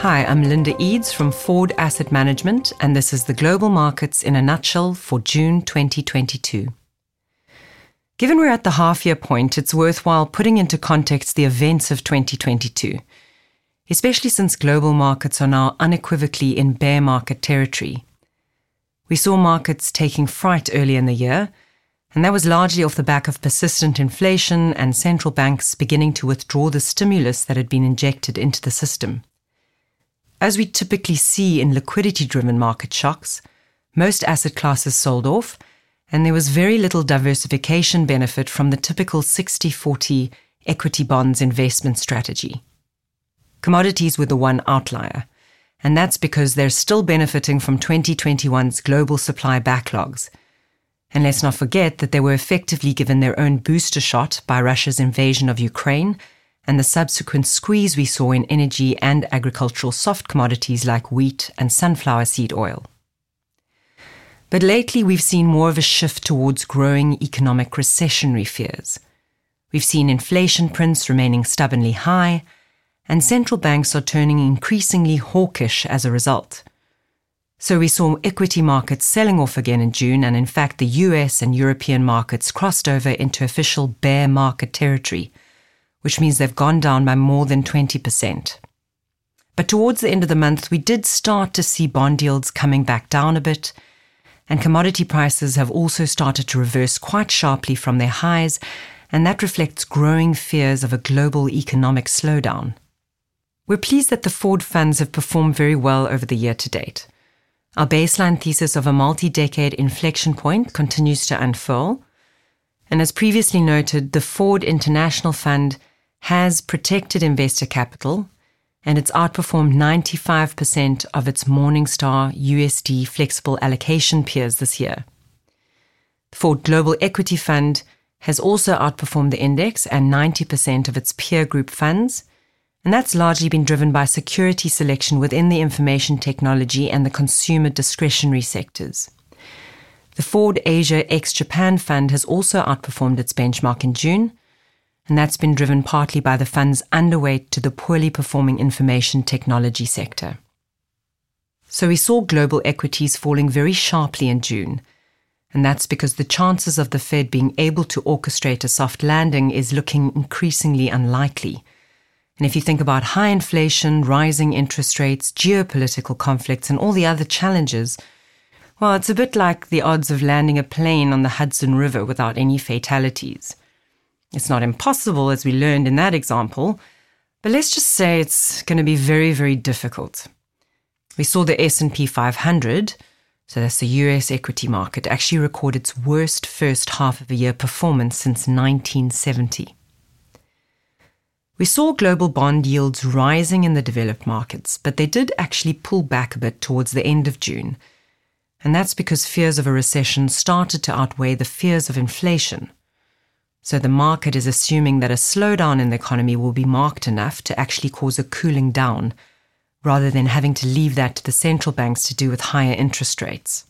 Hi, I'm Linda Eedes from Foord Asset Management, and this is the Global Markets in a Nutshell for June 2022. Given we're at the half year point, it's worthwhile putting into context the events of 2022, especially since global markets are now unequivocally in bear market territory. We saw markets taking fright early in the year, and that was largely off the back of persistent inflation and central banks beginning to withdraw the stimulus that had been injected into the system. As we typically see in liquidity driven market shocks, most asset classes sold off, and there was very little diversification benefit from the typical 60 40 equity bonds investment strategy. Commodities were the one outlier, and that's because they're still benefiting from 2021's global supply backlogs. And let's not forget that they were effectively given their own booster shot by Russia's invasion of Ukraine and the subsequent squeeze we saw in energy and agricultural soft commodities like wheat and sunflower seed oil. But lately, we've seen more of a shift towards growing economic recessionary fears. We've seen inflation prints remaining stubbornly high, and central banks are turning increasingly hawkish as a result. So we saw equity markets selling off again in June, and in fact, the US and European markets crossed over into official bear market territory which means they've gone down by more than 20%. But towards the end of the month, we did start to see bond yields coming back down a bit, and commodity prices have also started to reverse quite sharply from their highs, and that reflects growing fears of a global economic slowdown. We're pleased that the Foord funds have performed very well over the year to date. Our baseline thesis of a multi decade inflection point continues to unfurl. And as previously noted, the Foord International Fund has protected investor capital and it's outperformed 95% of its Morningstar USD flexible allocation peers this year. The Foord Global Equity Fund has also outperformed the index and 90% of its peer group funds, and that's largely been driven by security selection within the information technology and the consumer discretionary sectors. The Foord Asia ex Japan Fund has also outperformed its benchmark in June, and that's been driven partly by the fund's underweight to the poorly performing information technology sector. So we saw global equities falling very sharply in June, and that's because the chances of the Fed being able to orchestrate a soft landing is looking increasingly unlikely. And if you think about high inflation, rising interest rates, geopolitical conflicts, and all the other challenges, well, it's a bit like the odds of landing a plane on the Hudson River without any fatalities. It's not impossible, as we learned in that example, but let's just say it's going to be very, very difficult. We saw the S&P 500, so that's the US equity market, actually record its worst first half of a year performance since 1970. We saw global bond yields rising in the developed markets, but they did actually pull back a bit towards the end of June. And that's because fears of a recession started to outweigh the fears of inflation. So the market is assuming that a slowdown in the economy will be marked enough to actually cause a cooling down, rather than having to leave that to the central banks to do with higher interest rates.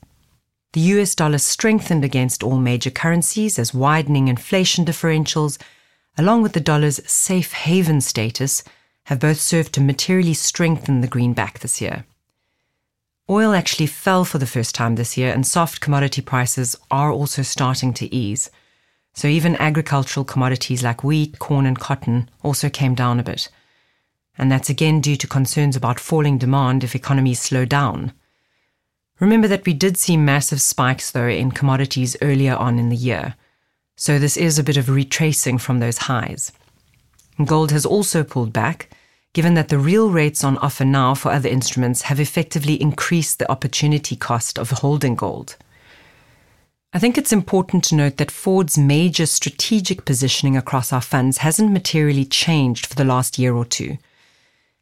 The US dollar strengthened against all major currencies as widening inflation differentials, along with the dollar's safe haven status, have both served to materially strengthen the greenback this year. Oil actually fell for the first time this year, and soft commodity prices are also starting to ease. So even agricultural commodities like wheat, corn, and cotton also came down a bit. And that's again due to concerns about falling demand if economies slow down. Remember that we did see massive spikes, though, in commodities earlier on in the year. So this is a bit of retracing from those highs. Gold has also pulled back, given that the real rates on offer now for other instruments have effectively increased the opportunity cost of holding gold. I think it's important to note that Foord's major strategic positioning across our funds hasn't materially changed for the last year or two.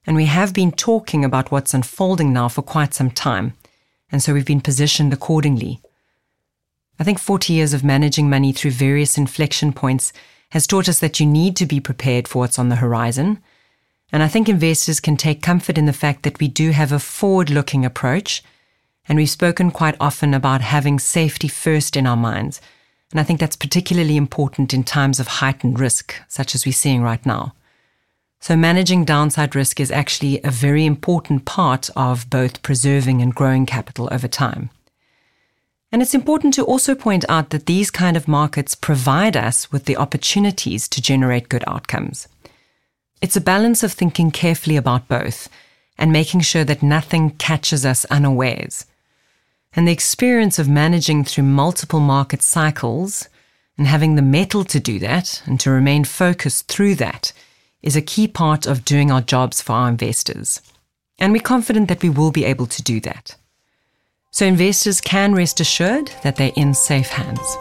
And we have been talking about what's unfolding now for quite some time, and so we've been positioned accordingly. I think 40 years of managing money through various inflection points has taught us that you need to be prepared for what's on the horizon. And I think investors can take comfort in the fact that we do have a forward looking approach and we've spoken quite often about having safety first in our minds. And I think that's particularly important in times of heightened risk, such as we're seeing right now. So, managing downside risk is actually a very important part of both preserving and growing capital over time. And it's important to also point out that these kind of markets provide us with the opportunities to generate good outcomes. It's a balance of thinking carefully about both and making sure that nothing catches us unawares. And the experience of managing through multiple market cycles and having the mettle to do that and to remain focused through that is a key part of doing our jobs for our investors. And we're confident that we will be able to do that. So investors can rest assured that they're in safe hands.